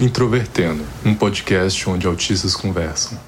Introvertendo, um podcast onde autistas conversam.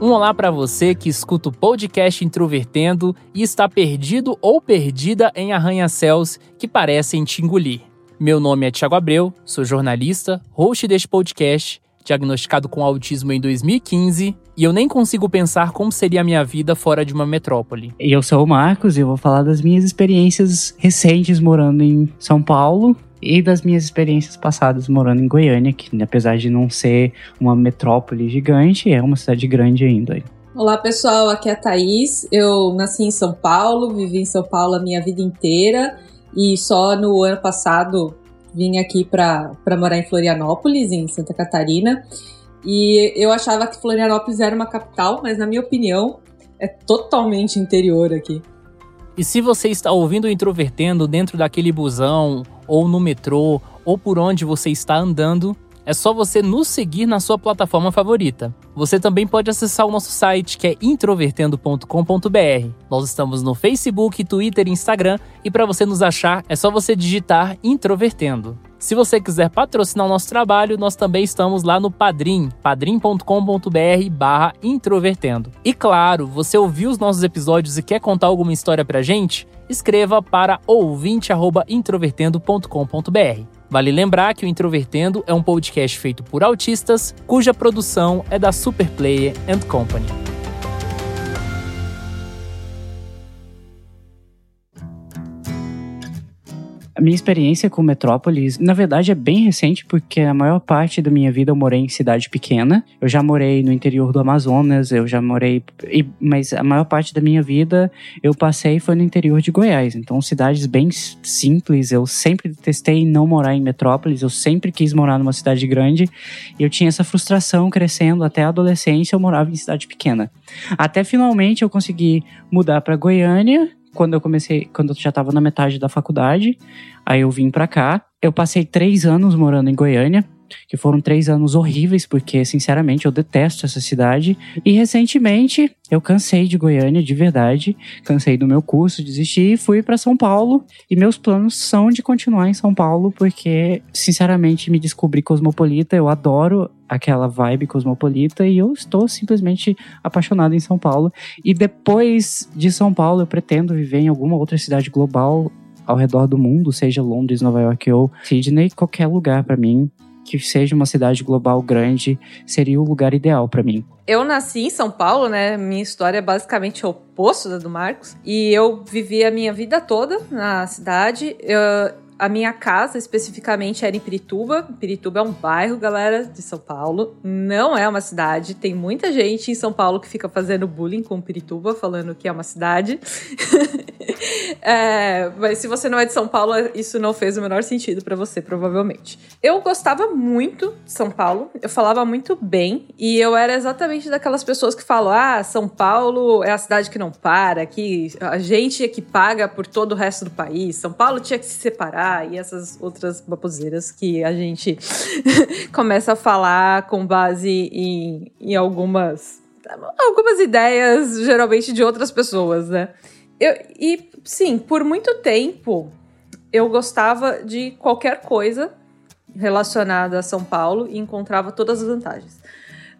Um olá para você que escuta o podcast Introvertendo e está perdido ou perdida em arranha-céus que parecem te engolir. Meu nome é Thiago Abreu, sou jornalista, host deste podcast, diagnosticado com autismo em 2015 e eu nem consigo pensar como seria a minha vida fora de uma metrópole. Eu sou o Marcos e eu vou falar das minhas experiências recentes morando em São Paulo e das minhas experiências passadas morando em Goiânia, que apesar de não ser uma metrópole gigante, é uma cidade grande ainda. Olá pessoal, aqui é a Thaís. Eu nasci em São Paulo, vivi em São Paulo a minha vida inteira e só no ano passado vim aqui para morar em Florianópolis, em Santa Catarina. E eu achava que Florianópolis era uma capital, mas na minha opinião é totalmente interior aqui. E se você está ouvindo o Introvertendo dentro daquele busão, ou no metrô, ou por onde você está andando, é só você nos seguir na sua plataforma favorita. Você também pode acessar o nosso site que é introvertendo.com.br. Nós estamos no Facebook, Twitter e Instagram e para você nos achar é só você digitar Introvertendo. Se você quiser patrocinar o nosso trabalho, nós também estamos lá no Padrim, padrim.com.br barra introvertendo. E claro, você ouviu os nossos episódios e quer contar alguma história pra gente? Escreva para ouvinte.introvertendo.com.br. Vale lembrar que o Introvertendo é um podcast feito por autistas, cuja produção é da Superplayer and Company. A minha experiência com Metrópolis, na verdade, é bem recente, porque a maior parte da minha vida eu morei em cidade pequena. Eu já morei no interior do Amazonas, eu já morei. Mas a maior parte da minha vida eu passei foi no interior de Goiás. Então, cidades bem simples. Eu sempre testei não morar em metrópolis, eu sempre quis morar numa cidade grande. E eu tinha essa frustração crescendo até a adolescência, eu morava em cidade pequena. Até finalmente eu consegui mudar para Goiânia quando eu comecei, quando eu já estava na metade da faculdade, aí eu vim para cá. Eu passei três anos morando em Goiânia, que foram três anos horríveis, porque, sinceramente, eu detesto essa cidade. E recentemente eu cansei de Goiânia, de verdade, cansei do meu curso, desisti e fui para São Paulo. E meus planos são de continuar em São Paulo, porque, sinceramente, me descobri cosmopolita. Eu adoro aquela vibe cosmopolita e eu estou simplesmente apaixonado em São Paulo. E depois de São Paulo, eu pretendo viver em alguma outra cidade global ao redor do mundo, seja Londres, Nova York ou Sydney, qualquer lugar para mim que seja uma cidade global grande seria o lugar ideal para mim. Eu nasci em São Paulo, né? Minha história é basicamente oposto da do Marcos. E eu vivi a minha vida toda na cidade. Eu, a minha casa, especificamente, era em Pirituba. Pirituba é um bairro, galera, de São Paulo. Não é uma cidade. Tem muita gente em São Paulo que fica fazendo bullying com Pirituba, falando que é uma cidade. é, mas se você não é de São Paulo, isso não fez o menor sentido para você, provavelmente. Eu gostava muito de São Paulo. Eu falava muito bem. E eu era exatamente daquelas pessoas que falam: ah, São Paulo é a cidade que não para, que a gente é que paga por todo o resto do país. São Paulo tinha que se separar e essas outras baboseiras que a gente começa a falar com base em, em algumas algumas ideias, geralmente de outras pessoas, né? Eu, e sim, por muito tempo eu gostava de qualquer coisa relacionada a São Paulo e encontrava todas as vantagens.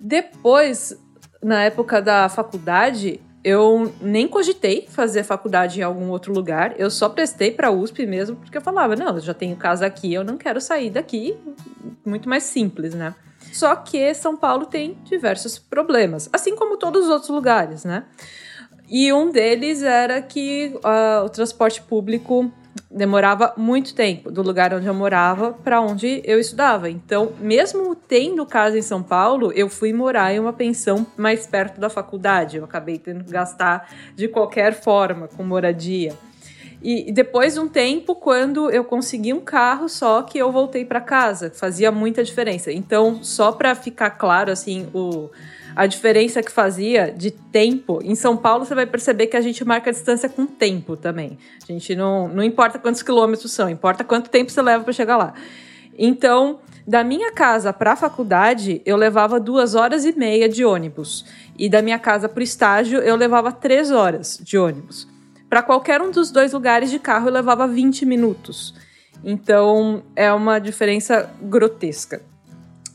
Depois, na época da faculdade, eu nem cogitei fazer faculdade em algum outro lugar. Eu só prestei para USP mesmo, porque eu falava, não, eu já tenho casa aqui, eu não quero sair daqui. Muito mais simples, né? Só que São Paulo tem diversos problemas, assim como todos os outros lugares, né? E um deles era que uh, o transporte público demorava muito tempo do lugar onde eu morava para onde eu estudava. Então, mesmo tendo casa em São Paulo, eu fui morar em uma pensão mais perto da faculdade. Eu acabei tendo que gastar de qualquer forma com moradia. E depois de um tempo, quando eu consegui um carro, só que eu voltei para casa, fazia muita diferença. Então, só para ficar claro assim, o a diferença que fazia de tempo. Em São Paulo, você vai perceber que a gente marca a distância com tempo também. A gente não, não importa quantos quilômetros são, importa quanto tempo você leva para chegar lá. Então, da minha casa para a faculdade, eu levava duas horas e meia de ônibus. E da minha casa para o estágio, eu levava três horas de ônibus. para qualquer um dos dois lugares de carro eu levava 20 minutos. Então é uma diferença grotesca.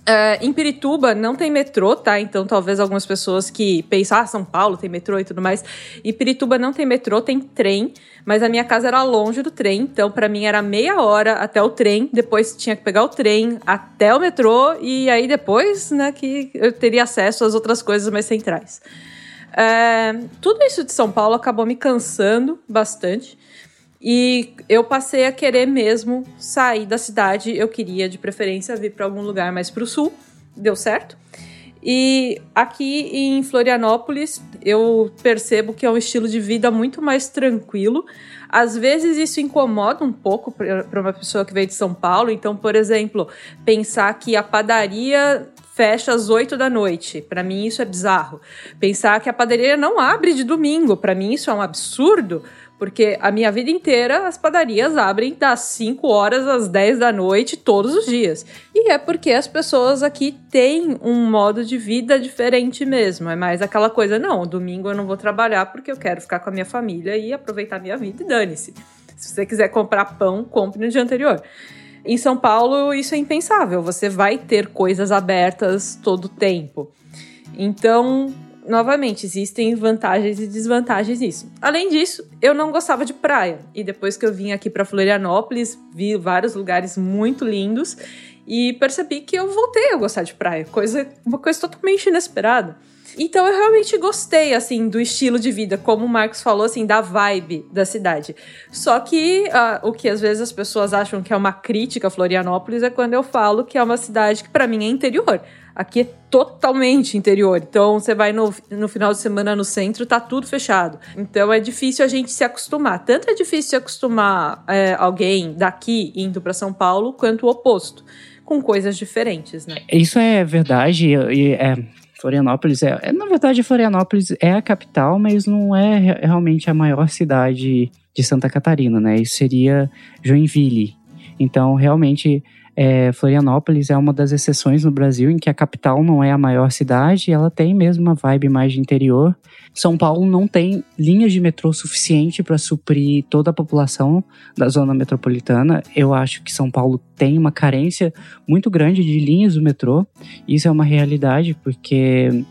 É, em Pirituba não tem metrô, tá? Então talvez algumas pessoas que pensam, ah, São Paulo tem metrô e tudo mais. Em Pirituba não tem metrô, tem trem, mas a minha casa era longe do trem, então para mim era meia hora até o trem, depois tinha que pegar o trem até o metrô e aí depois, né, que eu teria acesso às outras coisas mais centrais. É, tudo isso de São Paulo acabou me cansando bastante. E eu passei a querer mesmo sair da cidade. Eu queria, de preferência, vir para algum lugar mais para o sul. Deu certo. E aqui em Florianópolis, eu percebo que é um estilo de vida muito mais tranquilo. Às vezes isso incomoda um pouco para uma pessoa que veio de São Paulo. Então, por exemplo, pensar que a padaria fecha às 8 da noite. Para mim isso é bizarro. Pensar que a padaria não abre de domingo, para mim isso é um absurdo. Porque a minha vida inteira as padarias abrem das 5 horas às 10 da noite todos os dias. E é porque as pessoas aqui têm um modo de vida diferente mesmo. É mais aquela coisa, não, domingo eu não vou trabalhar porque eu quero ficar com a minha família e aproveitar a minha vida e dane-se. Se você quiser comprar pão, compre no dia anterior. Em São Paulo, isso é impensável. Você vai ter coisas abertas todo o tempo. Então, novamente, existem vantagens e desvantagens nisso. Além disso, eu não gostava de praia. E depois que eu vim aqui para Florianópolis, vi vários lugares muito lindos e percebi que eu voltei a gostar de praia, coisa uma coisa totalmente inesperada. Então eu realmente gostei, assim, do estilo de vida, como o Marcos falou, assim, da vibe da cidade. Só que uh, o que às vezes as pessoas acham que é uma crítica a Florianópolis é quando eu falo que é uma cidade que para mim é interior. Aqui é totalmente interior. Então, você vai no, no final de semana no centro, tá tudo fechado. Então, é difícil a gente se acostumar. Tanto é difícil se acostumar é, alguém daqui indo para São Paulo, quanto o oposto. Com coisas diferentes, né? Isso é verdade. E é, Florianópolis é, é, Na verdade, Florianópolis é a capital, mas não é realmente a maior cidade de Santa Catarina, né? Isso seria Joinville. Então, realmente, é, Florianópolis é uma das exceções no Brasil em que a capital não é a maior cidade, ela tem mesmo uma vibe mais de interior. São Paulo não tem linhas de metrô suficiente para suprir toda a população da zona metropolitana. Eu acho que São Paulo tem uma carência muito grande de linhas do metrô. Isso é uma realidade porque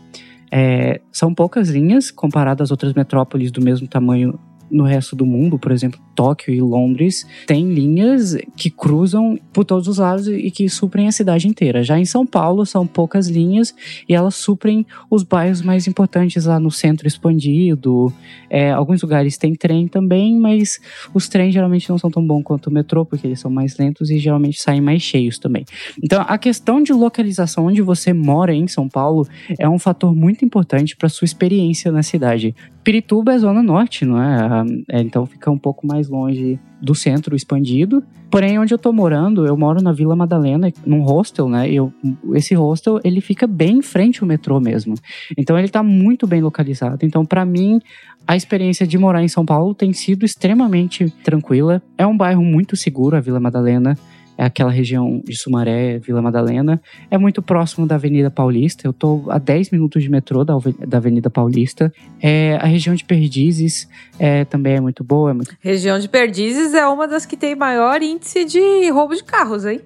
é, são poucas linhas comparadas às outras metrópoles do mesmo tamanho no resto do mundo, por exemplo, Tóquio e Londres, tem linhas que cruzam por todos os lados e que suprem a cidade inteira. Já em São Paulo são poucas linhas e elas suprem os bairros mais importantes lá no centro expandido. É, alguns lugares tem trem também, mas os trens geralmente não são tão bons quanto o metrô, porque eles são mais lentos e geralmente saem mais cheios também. Então a questão de localização onde você mora em São Paulo é um fator muito importante para sua experiência na cidade. Pirituba é zona norte, não é? é? Então fica um pouco mais longe do centro expandido. Porém, onde eu tô morando, eu moro na Vila Madalena, num hostel, né? Eu, esse hostel, ele fica bem em frente ao metrô mesmo. Então, ele tá muito bem localizado. Então, para mim, a experiência de morar em São Paulo tem sido extremamente tranquila. É um bairro muito seguro, a Vila Madalena é aquela região de Sumaré, Vila Madalena. É muito próximo da Avenida Paulista. Eu estou a 10 minutos de metrô da, da Avenida Paulista. É, a região de Perdizes é, também é muito boa. É muito... Região de Perdizes é uma das que tem maior índice de roubo de carros, hein?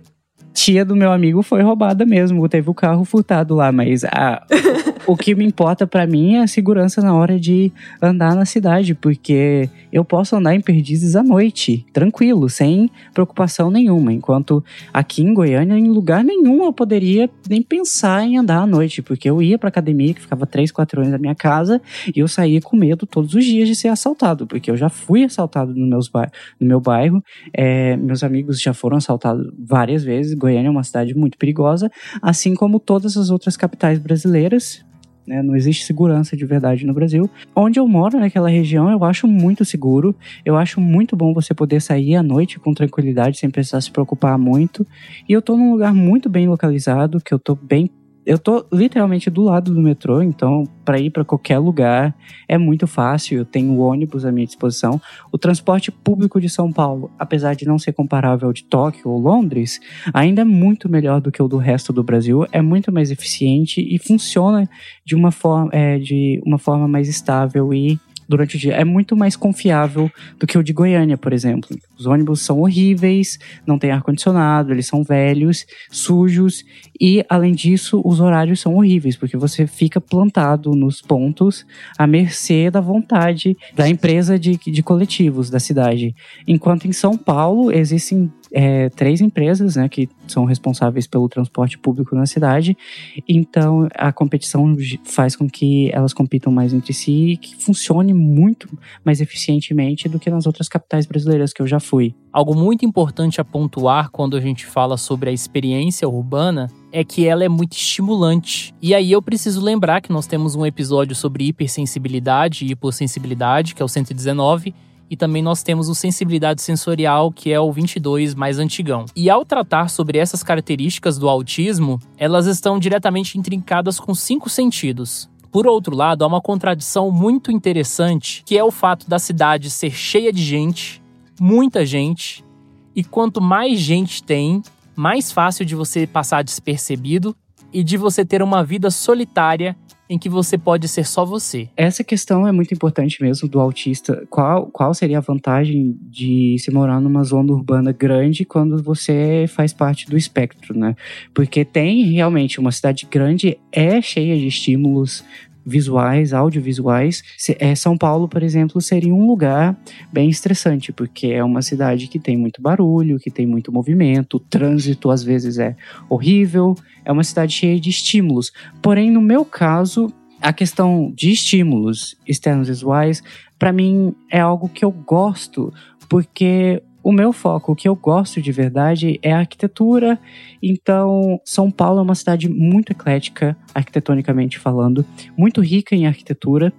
Tia do meu amigo foi roubada mesmo, teve o carro furtado lá, mas a, o que me importa para mim é a segurança na hora de andar na cidade, porque eu posso andar em Perdizes à noite, tranquilo, sem preocupação nenhuma, enquanto aqui em Goiânia, em lugar nenhum eu poderia nem pensar em andar à noite, porque eu ia pra academia, que ficava 3, 4 anos da minha casa, e eu saía com medo todos os dias de ser assaltado, porque eu já fui assaltado no, meus no meu bairro, é, meus amigos já foram assaltados várias vezes, Goiânia é uma cidade muito perigosa, assim como todas as outras capitais brasileiras. Né? Não existe segurança de verdade no Brasil. Onde eu moro, naquela região, eu acho muito seguro. Eu acho muito bom você poder sair à noite com tranquilidade, sem precisar se preocupar muito. E eu tô num lugar muito bem localizado, que eu tô bem eu tô literalmente do lado do metrô, então para ir para qualquer lugar é muito fácil. Eu tenho ônibus à minha disposição. O transporte público de São Paulo, apesar de não ser comparável ao de Tóquio ou Londres, ainda é muito melhor do que o do resto do Brasil. É muito mais eficiente e funciona de uma forma, é, de uma forma mais estável e durante o dia é muito mais confiável do que o de Goiânia, por exemplo. Os ônibus são horríveis, não tem ar-condicionado, eles são velhos, sujos e, além disso, os horários são horríveis, porque você fica plantado nos pontos à mercê da vontade da empresa de, de coletivos da cidade. Enquanto em São Paulo existem é, três empresas né, que são responsáveis pelo transporte público na cidade. Então a competição faz com que elas compitam mais entre si e que funcione muito mais eficientemente do que nas outras capitais brasileiras que eu já fui. Algo muito importante a pontuar quando a gente fala sobre a experiência urbana é que ela é muito estimulante. E aí eu preciso lembrar que nós temos um episódio sobre hipersensibilidade e hipossensibilidade, que é o 119, e também nós temos o sensibilidade sensorial, que é o 22 mais antigão. E ao tratar sobre essas características do autismo, elas estão diretamente intrincadas com cinco sentidos. Por outro lado, há uma contradição muito interessante, que é o fato da cidade ser cheia de gente, muita gente, e quanto mais gente tem, mais fácil de você passar despercebido e de você ter uma vida solitária em que você pode ser só você. Essa questão é muito importante mesmo do autista. Qual, qual seria a vantagem de se morar numa zona urbana grande quando você faz parte do espectro, né? Porque tem realmente uma cidade grande, é cheia de estímulos visuais, audiovisuais. É, São Paulo, por exemplo, seria um lugar bem estressante, porque é uma cidade que tem muito barulho, que tem muito movimento, o trânsito às vezes é horrível, é uma cidade cheia de estímulos. Porém, no meu caso, a questão de estímulos externos visuais, para mim é algo que eu gosto, porque o meu foco, o que eu gosto de verdade é a arquitetura. Então, São Paulo é uma cidade muito eclética, arquitetonicamente falando, muito rica em arquitetura.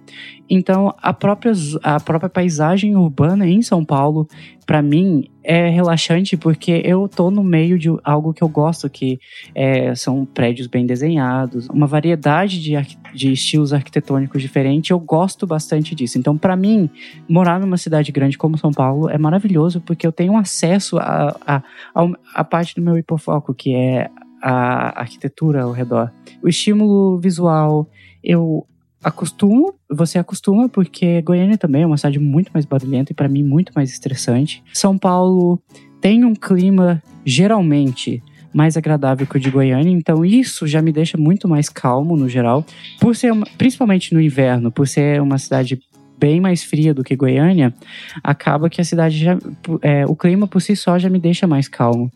Então, a própria, a própria paisagem urbana em São Paulo, para mim, é relaxante porque eu tô no meio de algo que eu gosto, que é, são prédios bem desenhados, uma variedade de, de estilos arquitetônicos diferentes. Eu gosto bastante disso. Então, para mim, morar numa cidade grande como São Paulo é maravilhoso porque eu tenho acesso a, a, a, a parte do meu hipofoco, que é a arquitetura ao redor. O estímulo visual, eu acostumo, você acostuma, porque Goiânia também é uma cidade muito mais barulhenta e para mim muito mais estressante. São Paulo tem um clima geralmente mais agradável que o de Goiânia, então isso já me deixa muito mais calmo no geral, por ser uma, principalmente no inverno, por ser uma cidade bem mais fria do que Goiânia, acaba que a cidade já, é, o clima por si só já me deixa mais calmo.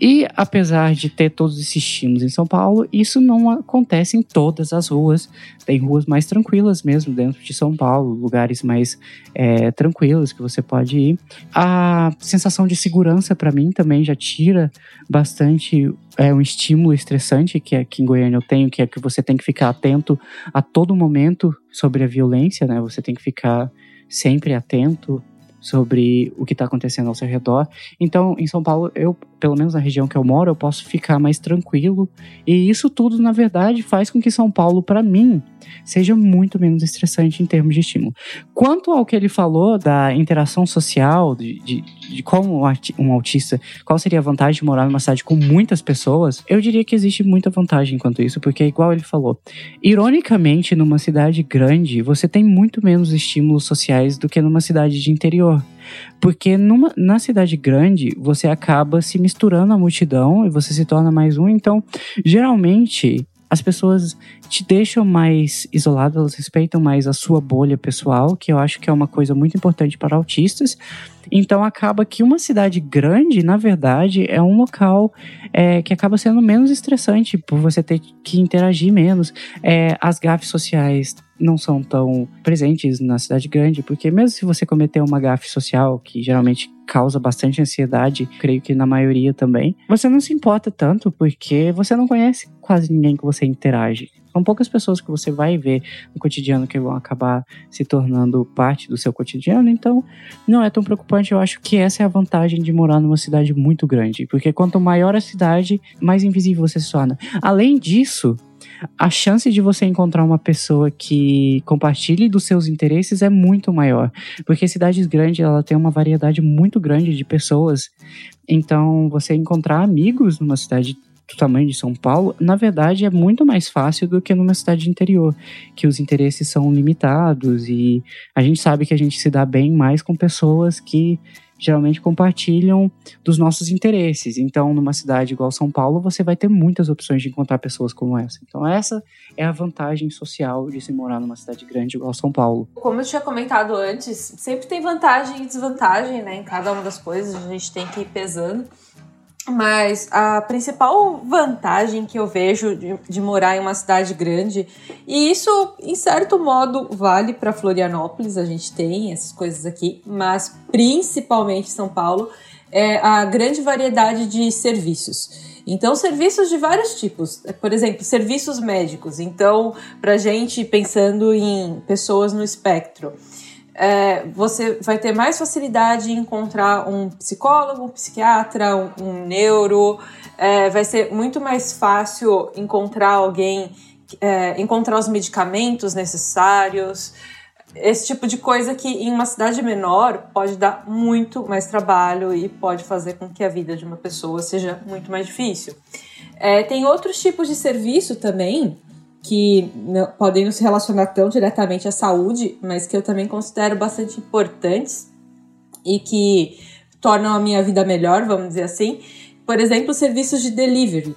E apesar de ter todos esses estímulos em São Paulo, isso não acontece em todas as ruas. Tem ruas mais tranquilas mesmo dentro de São Paulo, lugares mais é, tranquilos que você pode ir. A sensação de segurança para mim também já tira bastante é um estímulo estressante que aqui em Goiânia eu tenho, que é que você tem que ficar atento a todo momento sobre a violência, né? Você tem que ficar sempre atento sobre o que está acontecendo ao seu redor. Então, em São Paulo, eu, pelo menos na região que eu moro, eu posso ficar mais tranquilo. E isso tudo, na verdade, faz com que São Paulo, para mim, seja muito menos estressante em termos de estímulo. Quanto ao que ele falou da interação social, de, de, de como um autista, qual seria a vantagem de morar numa cidade com muitas pessoas, eu diria que existe muita vantagem quanto isso, porque, igual ele falou, ironicamente, numa cidade grande, você tem muito menos estímulos sociais do que numa cidade de interior. Porque numa, na cidade grande, você acaba se misturando à multidão e você se torna mais um. Então, geralmente, as pessoas te deixam mais isolado, elas respeitam mais a sua bolha pessoal, que eu acho que é uma coisa muito importante para autistas. Então acaba que uma cidade grande, na verdade, é um local é, que acaba sendo menos estressante por você ter que interagir menos. É, as gafes sociais não são tão presentes na cidade grande, porque mesmo se você cometer uma gafe social, que geralmente causa bastante ansiedade, creio que na maioria também, você não se importa tanto porque você não conhece quase ninguém que você interage. São poucas pessoas que você vai ver no cotidiano que vão acabar se tornando parte do seu cotidiano, então não é tão preocupante. Eu acho que essa é a vantagem de morar numa cidade muito grande, porque quanto maior a cidade, mais invisível você se torna. Além disso, a chance de você encontrar uma pessoa que compartilhe dos seus interesses é muito maior, porque cidades grandes ela tem uma variedade muito grande de pessoas. Então, você encontrar amigos numa cidade do tamanho de São Paulo, na verdade é muito mais fácil do que numa cidade interior, que os interesses são limitados e a gente sabe que a gente se dá bem mais com pessoas que geralmente compartilham dos nossos interesses. Então, numa cidade igual São Paulo, você vai ter muitas opções de encontrar pessoas como essa. Então, essa é a vantagem social de se morar numa cidade grande igual São Paulo. Como eu tinha comentado antes, sempre tem vantagem e desvantagem, né? Em cada uma das coisas, a gente tem que ir pesando. Mas a principal vantagem que eu vejo de, de, morar em uma cidade grande, e isso em certo modo vale para Florianópolis, a gente tem essas coisas aqui, mas principalmente São Paulo, é a grande variedade de serviços. Então, serviços de vários tipos. Por exemplo, serviços médicos. Então, para gente pensando em pessoas no espectro é, você vai ter mais facilidade em encontrar um psicólogo, um psiquiatra, um, um neuro. É, vai ser muito mais fácil encontrar alguém, é, encontrar os medicamentos necessários. Esse tipo de coisa que em uma cidade menor pode dar muito mais trabalho e pode fazer com que a vida de uma pessoa seja muito mais difícil. É, tem outros tipos de serviço também que não, podem não se relacionar tão diretamente à saúde, mas que eu também considero bastante importantes e que tornam a minha vida melhor, vamos dizer assim. Por exemplo, serviços de delivery.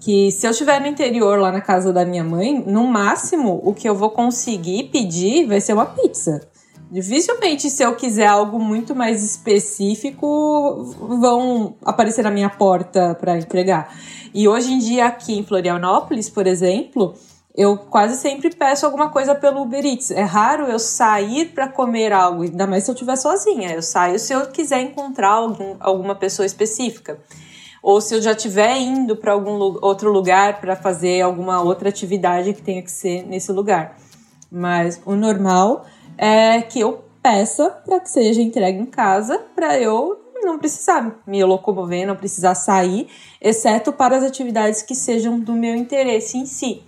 Que se eu estiver no interior, lá na casa da minha mãe, no máximo o que eu vou conseguir pedir vai ser uma pizza. Dificilmente, se eu quiser algo muito mais específico, vão aparecer na minha porta para entregar. E hoje em dia, aqui em Florianópolis, por exemplo, eu quase sempre peço alguma coisa pelo Uber Eats. É raro eu sair para comer algo, ainda mais se eu estiver sozinha. Eu saio se eu quiser encontrar algum, alguma pessoa específica. Ou se eu já estiver indo para algum outro lugar para fazer alguma outra atividade que tenha que ser nesse lugar. Mas o normal é que eu peça para que seja entregue em casa para eu não precisar me locomover, não precisar sair, exceto para as atividades que sejam do meu interesse em si.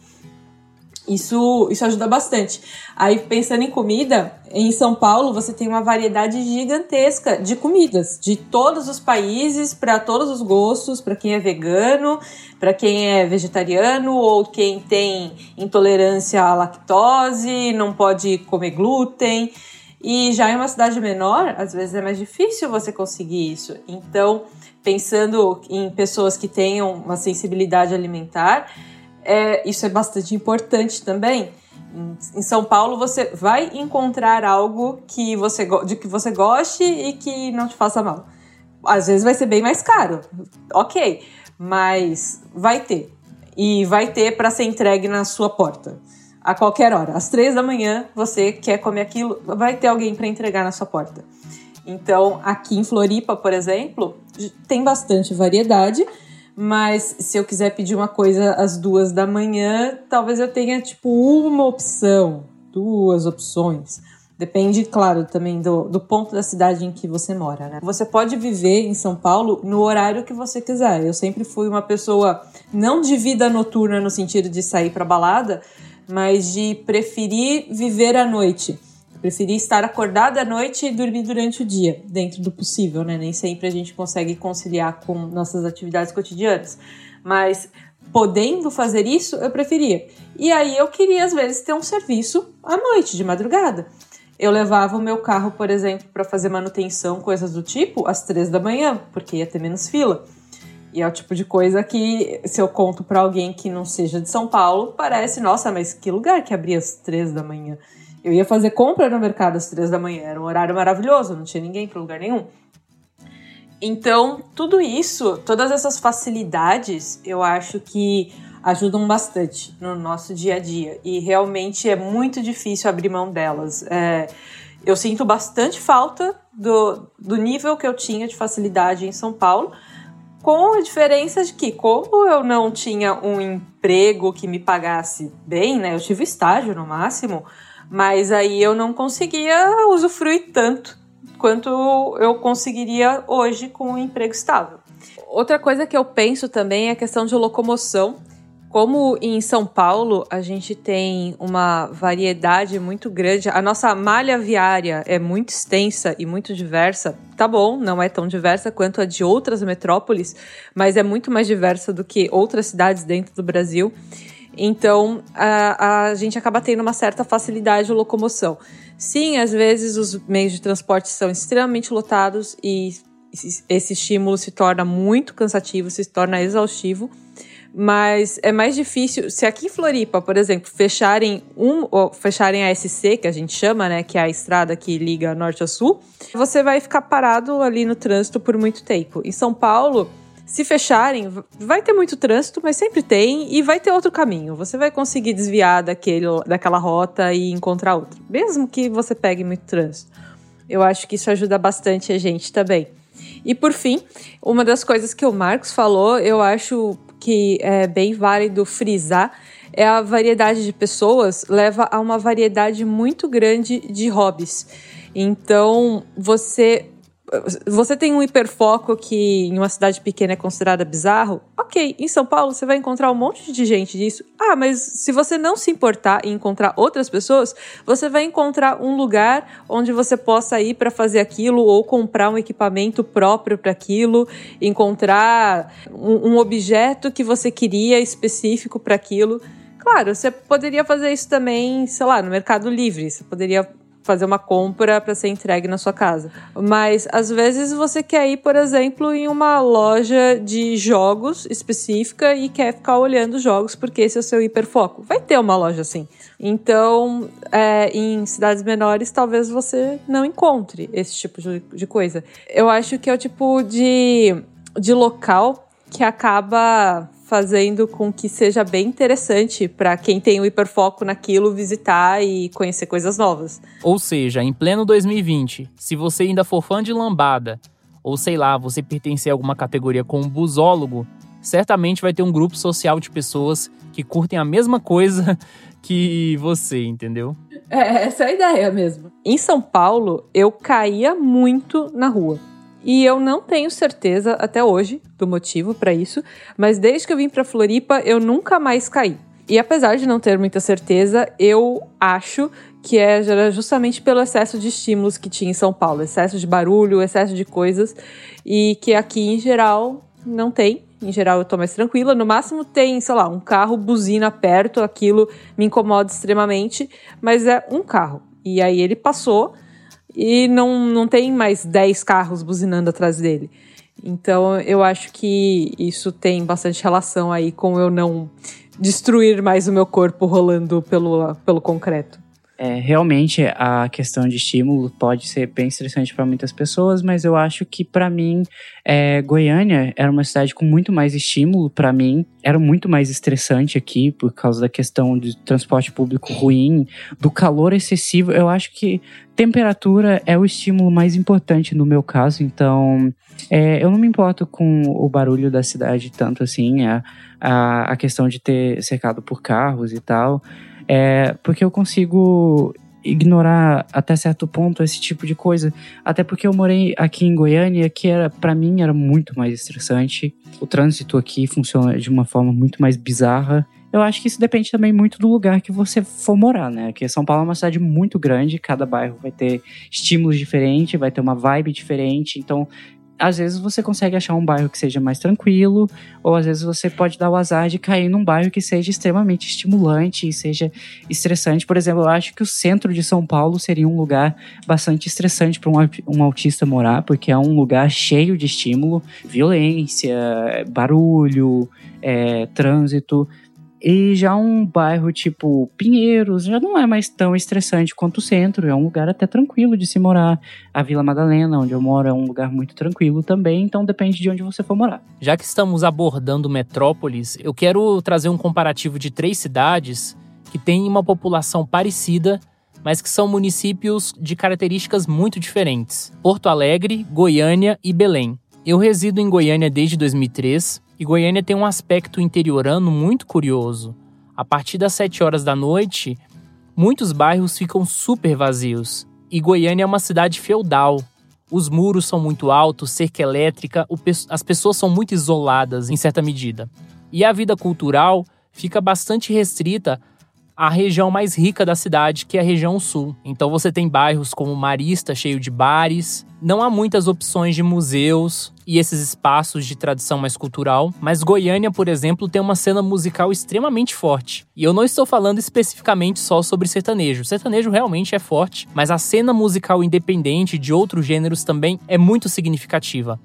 Isso, isso ajuda bastante. Aí, pensando em comida, em São Paulo você tem uma variedade gigantesca de comidas, de todos os países, para todos os gostos, para quem é vegano, para quem é vegetariano ou quem tem intolerância à lactose, não pode comer glúten. E já em uma cidade menor, às vezes é mais difícil você conseguir isso. Então, pensando em pessoas que tenham uma sensibilidade alimentar, é, isso é bastante importante também. Em São Paulo você vai encontrar algo que você, de que você goste e que não te faça mal. Às vezes vai ser bem mais caro, ok, mas vai ter. E vai ter para ser entregue na sua porta. A qualquer hora. Às três da manhã você quer comer aquilo, vai ter alguém para entregar na sua porta. Então, aqui em Floripa, por exemplo, tem bastante variedade mas se eu quiser pedir uma coisa às duas da manhã, talvez eu tenha tipo uma opção, duas opções. Depende, claro, também do, do ponto da cidade em que você mora, né? Você pode viver em São Paulo no horário que você quiser. Eu sempre fui uma pessoa não de vida noturna no sentido de sair para balada, mas de preferir viver à noite. Preferi estar acordada à noite e dormir durante o dia, dentro do possível, né? Nem sempre a gente consegue conciliar com nossas atividades cotidianas. Mas podendo fazer isso, eu preferia. E aí eu queria, às vezes, ter um serviço à noite, de madrugada. Eu levava o meu carro, por exemplo, para fazer manutenção, coisas do tipo, às três da manhã, porque ia ter menos fila. E é o tipo de coisa que, se eu conto para alguém que não seja de São Paulo, parece, nossa, mas que lugar que abria às três da manhã? Eu ia fazer compra no mercado às três da manhã, era um horário maravilhoso, não tinha ninguém para lugar nenhum. Então, tudo isso, todas essas facilidades, eu acho que ajudam bastante no nosso dia a dia. E realmente é muito difícil abrir mão delas. É, eu sinto bastante falta do, do nível que eu tinha de facilidade em São Paulo, com a diferença de que, como eu não tinha um emprego que me pagasse bem, né? Eu tive estágio no máximo. Mas aí eu não conseguia usufruir tanto quanto eu conseguiria hoje com um emprego estável. Outra coisa que eu penso também é a questão de locomoção, Como em São Paulo a gente tem uma variedade muito grande, a nossa malha viária é muito extensa e muito diversa. Tá bom, não é tão diversa quanto a de outras metrópoles, mas é muito mais diversa do que outras cidades dentro do Brasil. Então a, a gente acaba tendo uma certa facilidade de locomoção. Sim, às vezes os meios de transporte são extremamente lotados e esse estímulo se torna muito cansativo, se torna exaustivo mas é mais difícil. Se aqui em Floripa, por exemplo, fecharem um, fecharem a SC, que a gente chama, né, que é a estrada que liga norte a sul, você vai ficar parado ali no trânsito por muito tempo. Em São Paulo, se fecharem, vai ter muito trânsito, mas sempre tem, e vai ter outro caminho. Você vai conseguir desviar daquele, daquela rota e encontrar outra, mesmo que você pegue muito trânsito. Eu acho que isso ajuda bastante a gente também. E por fim, uma das coisas que o Marcos falou, eu acho que é bem válido frisar é a variedade de pessoas leva a uma variedade muito grande de hobbies. Então, você você tem um hiperfoco que em uma cidade pequena é considerada bizarro? Ok, em São Paulo você vai encontrar um monte de gente disso. Ah, mas se você não se importar em encontrar outras pessoas, você vai encontrar um lugar onde você possa ir para fazer aquilo ou comprar um equipamento próprio para aquilo, encontrar um, um objeto que você queria específico para aquilo. Claro, você poderia fazer isso também, sei lá, no Mercado Livre. Você poderia fazer uma compra para ser entregue na sua casa. Mas às vezes você quer ir, por exemplo, em uma loja de jogos específica e quer ficar olhando jogos porque esse é o seu hiperfoco. Vai ter uma loja assim. Então, é, em cidades menores, talvez você não encontre esse tipo de, coisa. Eu acho que é o tipo de, de local que acaba fazendo com que seja bem interessante para quem tem o hiperfoco naquilo visitar e conhecer coisas novas. Ou seja, em pleno 2020, se você ainda for fã de lambada, ou sei lá, você pertencer a alguma categoria como busólogo, certamente vai ter um grupo social de pessoas que curtem a mesma coisa que você, entendeu? É, essa é a ideia mesmo. Em São Paulo, eu caía muito na rua. E eu não tenho certeza até hoje do motivo para isso, mas desde que eu vim para Floripa, eu nunca mais caí. E apesar de não ter muita certeza, eu acho que é justamente pelo excesso de estímulos que tinha em São Paulo, excesso de barulho, excesso de coisas, e que aqui em geral não tem. Em geral eu tô mais tranquila. No máximo tem, sei lá, um carro buzina perto, aquilo me incomoda extremamente, mas é um carro. E aí ele passou e não, não tem mais 10 carros buzinando atrás dele. Então eu acho que isso tem bastante relação aí com eu não destruir mais o meu corpo rolando pelo, pelo concreto. É, realmente a questão de estímulo pode ser bem estressante para muitas pessoas, mas eu acho que para mim é, Goiânia era uma cidade com muito mais estímulo para mim, era muito mais estressante aqui por causa da questão de transporte público ruim, do calor excessivo. Eu acho que temperatura é o estímulo mais importante no meu caso, então é, eu não me importo com o barulho da cidade tanto assim, a, a, a questão de ter cercado por carros e tal. É, porque eu consigo ignorar até certo ponto esse tipo de coisa, até porque eu morei aqui em Goiânia, que era para mim era muito mais estressante. O trânsito aqui funciona de uma forma muito mais bizarra. Eu acho que isso depende também muito do lugar que você for morar, né? Porque São Paulo é uma cidade muito grande, cada bairro vai ter estímulos diferentes, vai ter uma vibe diferente, então às vezes você consegue achar um bairro que seja mais tranquilo, ou às vezes você pode dar o azar de cair num bairro que seja extremamente estimulante e seja estressante. Por exemplo, eu acho que o centro de São Paulo seria um lugar bastante estressante para um, autista morar, porque é um lugar cheio de estímulo, violência, barulho, é, trânsito. E já um bairro tipo Pinheiros já não é mais tão estressante quanto o centro, é um lugar até tranquilo de se morar. A Vila Madalena, onde eu moro, é um lugar muito tranquilo também, então depende de onde você for morar. Já que estamos abordando metrópoles, eu quero trazer um comparativo de três cidades que têm uma população parecida, mas que são municípios de características muito diferentes: Porto Alegre, Goiânia e Belém. Eu resido em Goiânia desde 2003 e Goiânia tem um aspecto interiorano muito curioso. A partir das 7 horas da noite, muitos bairros ficam super vazios. E Goiânia é uma cidade feudal. Os muros são muito altos, cerca elétrica, as pessoas são muito isoladas em certa medida. E a vida cultural fica bastante restrita à região mais rica da cidade, que é a região sul. Então você tem bairros como Marista, cheio de bares, não há muitas opções de museus e esses espaços de tradição mais cultural, mas Goiânia, por exemplo, tem uma cena musical extremamente forte. E eu não estou falando especificamente só sobre sertanejo. sertanejo realmente é forte, mas a cena musical independente de outros gêneros também é muito significativa.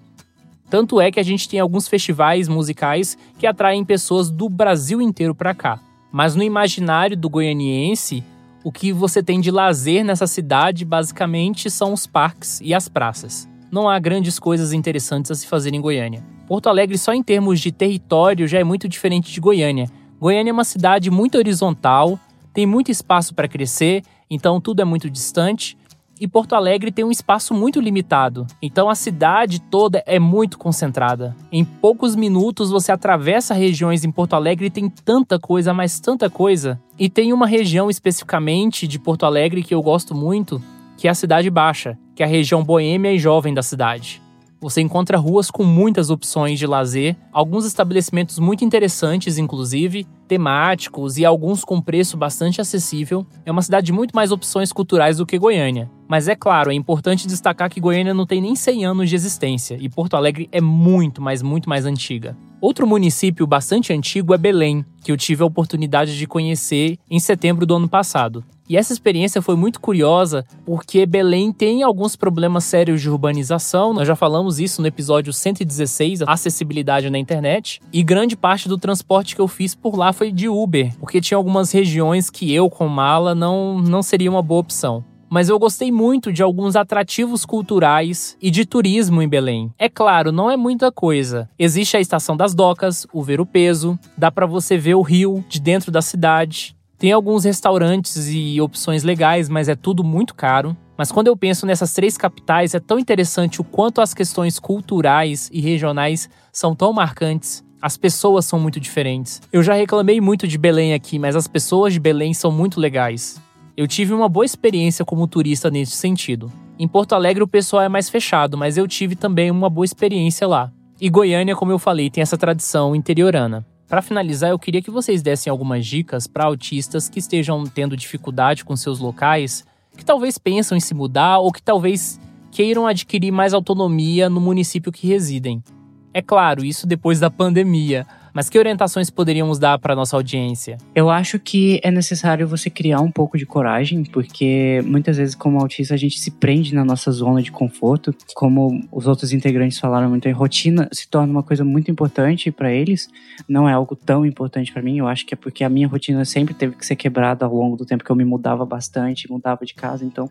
Tanto é que a gente tem alguns festivais musicais que atraem pessoas do Brasil inteiro para cá. Mas no imaginário do goianiense, o que você tem de lazer nessa cidade basicamente são os parques e as praças. Não há grandes coisas interessantes a se fazer em Goiânia. Porto Alegre, só em termos de território, já é muito diferente de Goiânia. Goiânia é uma cidade muito horizontal, tem muito espaço para crescer, então tudo é muito distante e Porto Alegre tem um espaço muito limitado. Então a cidade toda é muito concentrada. Em poucos minutos você atravessa regiões em Porto Alegre e tem tanta coisa, mas tanta coisa. E tem uma região especificamente de Porto Alegre que eu gosto muito, que é a Cidade Baixa, que é a região boêmia e jovem da cidade. Você encontra ruas com muitas opções de lazer, alguns estabelecimentos muito interessantes, inclusive, temáticos e alguns com preço bastante acessível. É uma cidade de muito mais opções culturais do que Goiânia. Mas é claro, é importante destacar que Goiânia não tem nem 100 anos de existência e Porto Alegre é muito, mas muito mais antiga. Outro município bastante antigo é Belém, que eu tive a oportunidade de conhecer em setembro do ano passado. E essa experiência foi muito curiosa porque Belém tem alguns problemas sérios de urbanização. Nós já falamos isso no episódio 116, acessibilidade na internet. E grande parte do transporte que eu fiz por lá foi de Uber, porque tinha algumas regiões que eu, com mala, não, não seria uma boa opção mas eu gostei muito de alguns atrativos culturais e de turismo em Belém. É claro, não é muita coisa. Existe a estação das docas, o ver o peso, dá para você ver o rio de dentro da cidade. Tem alguns restaurantes e opções legais, mas é tudo muito caro. Mas quando eu penso nessas três capitais, é tão interessante o quanto as questões culturais e regionais são tão marcantes. As pessoas são muito diferentes. Eu já reclamei muito de Belém aqui, mas as pessoas de Belém são muito legais. Eu tive uma boa experiência como turista nesse sentido. Em Porto Alegre o pessoal é mais fechado, mas eu tive também uma boa experiência lá. E Goiânia, como eu falei, tem essa tradição interiorana. Para finalizar, eu queria que vocês dessem algumas dicas para autistas que estejam tendo dificuldade com seus locais, que talvez pensam em se mudar ou que talvez queiram adquirir mais autonomia no município que residem. É claro, isso depois da pandemia, mas que orientações poderíamos dar para nossa audiência? Eu acho que é necessário você criar um pouco de coragem, porque muitas vezes, como autista, a gente se prende na nossa zona de conforto. Como os outros integrantes falaram muito, a rotina se torna uma coisa muito importante para eles. Não é algo tão importante para mim. Eu acho que é porque a minha rotina sempre teve que ser quebrada ao longo do tempo que eu me mudava bastante, mudava de casa. Então,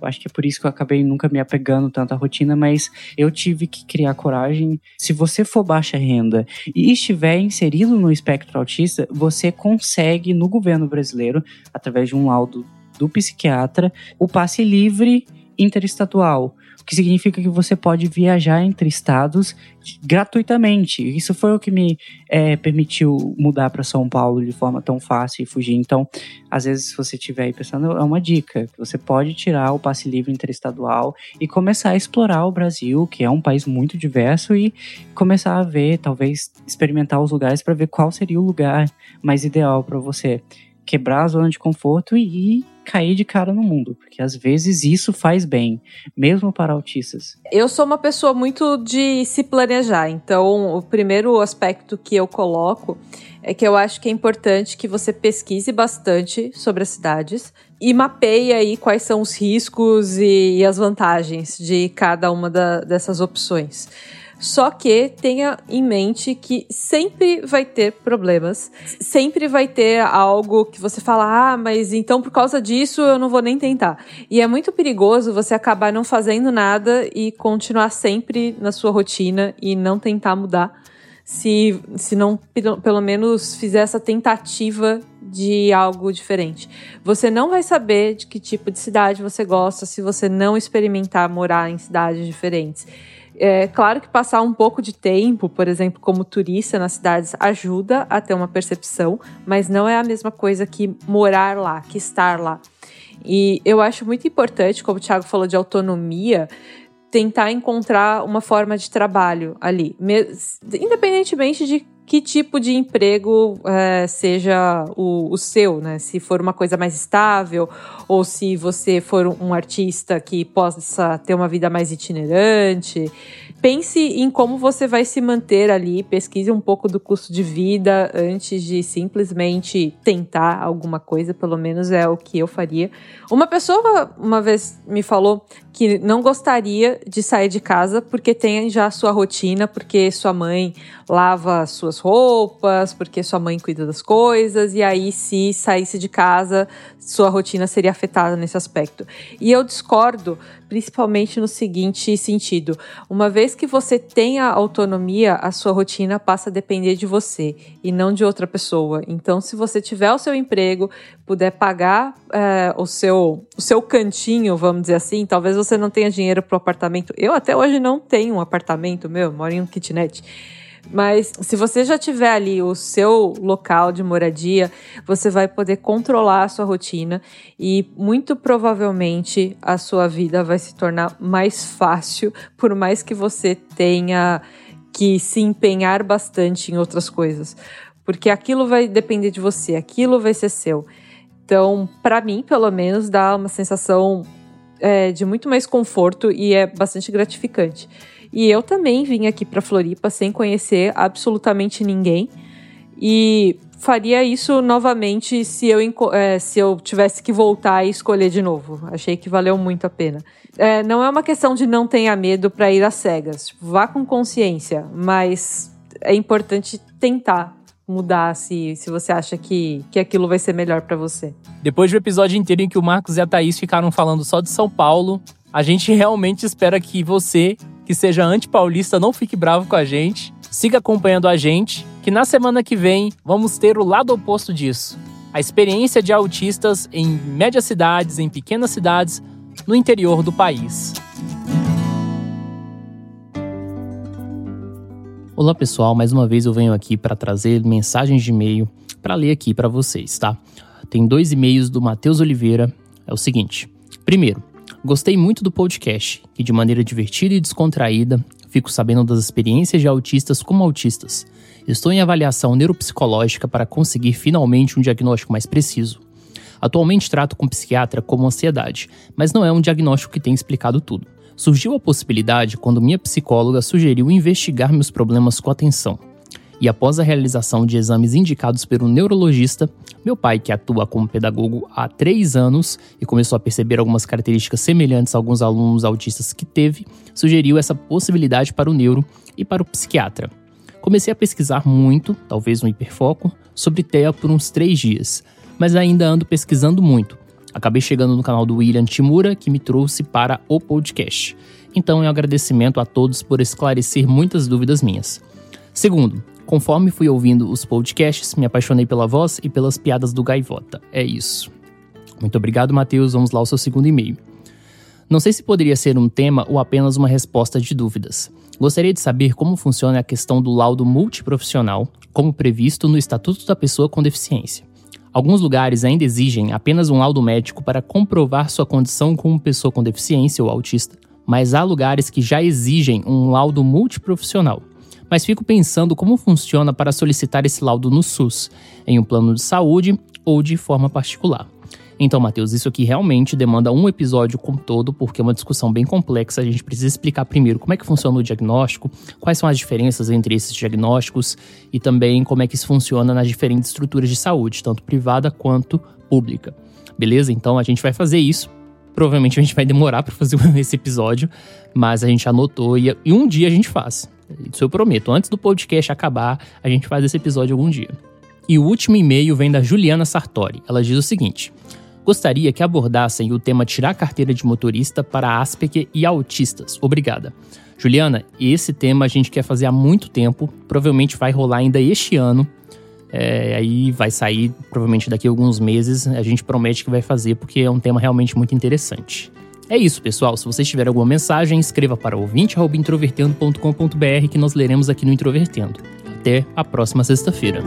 eu acho que é por isso que eu acabei nunca me apegando tanto à rotina, mas eu tive que criar coragem. Se você for baixa renda e estiver inserido no espectro autista, você consegue no governo brasileiro, através de um laudo do psiquiatra, o passe livre interestatual o que significa que você pode viajar entre estados gratuitamente. Isso foi o que me é, permitiu mudar para São Paulo de forma tão fácil e fugir. Então, às vezes, se você estiver aí pensando, é uma dica. Você pode tirar o passe livre interestadual e começar a explorar o Brasil, que é um país muito diverso, e começar a ver, talvez experimentar os lugares para ver qual seria o lugar mais ideal para você quebrar a zona de conforto e cair de cara no mundo, porque às vezes isso faz bem, mesmo para autistas. Eu sou uma pessoa muito de se planejar, então o primeiro aspecto que eu coloco é que eu acho que é importante que você pesquise bastante sobre as cidades e mapeie aí quais são os riscos e, e as vantagens de cada uma da, dessas opções. Só que tenha em mente que sempre vai ter problemas, sempre vai ter algo que você fala, ah, mas então por causa disso eu não vou nem tentar. E é muito perigoso você acabar não fazendo nada e continuar sempre na sua rotina e não tentar mudar. Se, se não pelo menos fizer essa tentativa de algo diferente. Você não vai saber de que tipo de cidade você gosta se você não experimentar morar em cidades diferentes. É claro que passar um pouco de tempo, por exemplo, como turista nas cidades, ajuda a ter uma percepção, mas não é a mesma coisa que morar lá, que estar lá. E eu acho muito importante, como o Thiago falou de autonomia, tentar encontrar uma forma de trabalho ali, independentemente de que tipo de emprego é, seja o, o, seu, né? Se for uma coisa mais estável, ou se você for um artista que possa ter uma vida mais itinerante. Pense em como você vai se manter ali, pesquise um pouco do custo de vida antes de simplesmente tentar alguma coisa, pelo menos é o que eu faria. Uma pessoa uma vez me falou que não gostaria de sair de casa porque tem já a sua rotina, porque sua mãe lava suas roupas, porque sua mãe cuida das coisas, e aí se saísse de casa, sua rotina seria afetada nesse aspecto. E eu discordo, principalmente no seguinte sentido: uma vez que você tenha autonomia, a sua rotina passa a depender de você e não de outra pessoa. Então, se você tiver o seu emprego, puder pagar é, o, seu, o seu cantinho, vamos dizer assim, talvez você não tenha dinheiro para o apartamento. Eu até hoje não tenho um apartamento meu, moro em um kitnet. Mas se você já tiver ali o seu local de moradia, você vai poder controlar a sua rotina e muito provavelmente a sua vida vai se tornar mais fácil, por mais que você tenha que se empenhar bastante em outras coisas, porque aquilo vai depender de você, aquilo vai ser seu. Então, para mim, pelo menos, dá uma sensação é, de muito mais conforto e é bastante gratificante. E eu também vim aqui para Floripa sem conhecer absolutamente ninguém. E faria isso novamente se eu, é, se eu tivesse que voltar e escolher de novo. Achei que valeu muito a pena. É, não é uma questão de não tenha medo para ir às cegas. Tipo, vá com consciência, mas é importante tentar mudar se, se você acha que, que aquilo vai ser melhor para você. Depois do episódio inteiro em que o Marcos e a Thaís ficaram falando só de São Paulo, a gente realmente espera que você que seja anti-paulista, não fique bravo com a gente. Siga acompanhando a gente, que na semana que vem vamos ter o lado oposto disso. A experiência de autistas em médias cidades, em pequenas cidades, no interior do país. Olá pessoal, mais uma vez eu venho aqui para trazer mensagens de e-mail para ler aqui para vocês, tá? Tem dois e-mails do Matheus Oliveira. É o seguinte: primeiro, Gostei muito do podcast, que de maneira divertida e descontraída, fico sabendo das experiências de autistas como autistas. Estou em avaliação neuropsicológica para conseguir finalmente um diagnóstico mais preciso. Atualmente trato com psiquiatra como ansiedade, mas não é um diagnóstico que tem explicado tudo. Surgiu a possibilidade quando minha psicóloga sugeriu investigar meus problemas com atenção e após a realização de exames indicados pelo neurologista, meu pai, que atua como pedagogo há três anos e começou a perceber algumas características semelhantes a alguns alunos autistas que teve, sugeriu essa possibilidade para o neuro e para o psiquiatra. Comecei a pesquisar muito, talvez um hiperfoco, sobre TEA por uns três dias, mas ainda ando pesquisando muito. Acabei chegando no canal do William Timura, que me trouxe para o podcast. Então, um agradecimento a todos por esclarecer muitas dúvidas minhas. Segundo, Conforme fui ouvindo os podcasts, me apaixonei pela voz e pelas piadas do Gaivota. É isso. Muito obrigado, Matheus. Vamos lá ao seu segundo e-mail. Não sei se poderia ser um tema ou apenas uma resposta de dúvidas. Gostaria de saber como funciona a questão do laudo multiprofissional, como previsto no Estatuto da Pessoa com Deficiência. Alguns lugares ainda exigem apenas um laudo médico para comprovar sua condição como pessoa com deficiência ou autista, mas há lugares que já exigem um laudo multiprofissional mas fico pensando como funciona para solicitar esse laudo no SUS, em um plano de saúde ou de forma particular. Então, Matheus, isso aqui realmente demanda um episódio com todo, porque é uma discussão bem complexa. A gente precisa explicar primeiro como é que funciona o diagnóstico, quais são as diferenças entre esses diagnósticos e também como é que isso funciona nas diferentes estruturas de saúde, tanto privada quanto pública. Beleza? Então a gente vai fazer isso. Provavelmente a gente vai demorar para fazer esse episódio, mas a gente anotou e um dia a gente faz. Isso eu prometo. Antes do podcast acabar, a gente faz esse episódio algum dia. E o último e-mail vem da Juliana Sartori. Ela diz o seguinte: Gostaria que abordassem o tema tirar carteira de motorista para Asperger e autistas. Obrigada. Juliana, esse tema a gente quer fazer há muito tempo, provavelmente vai rolar ainda este ano. É, aí vai sair provavelmente daqui a alguns meses. A gente promete que vai fazer porque é um tema realmente muito interessante. É isso, pessoal. Se vocês tiverem alguma mensagem, escreva para ouvinte.introvertendo.com.br que nós leremos aqui no Introvertendo. Até a próxima sexta-feira.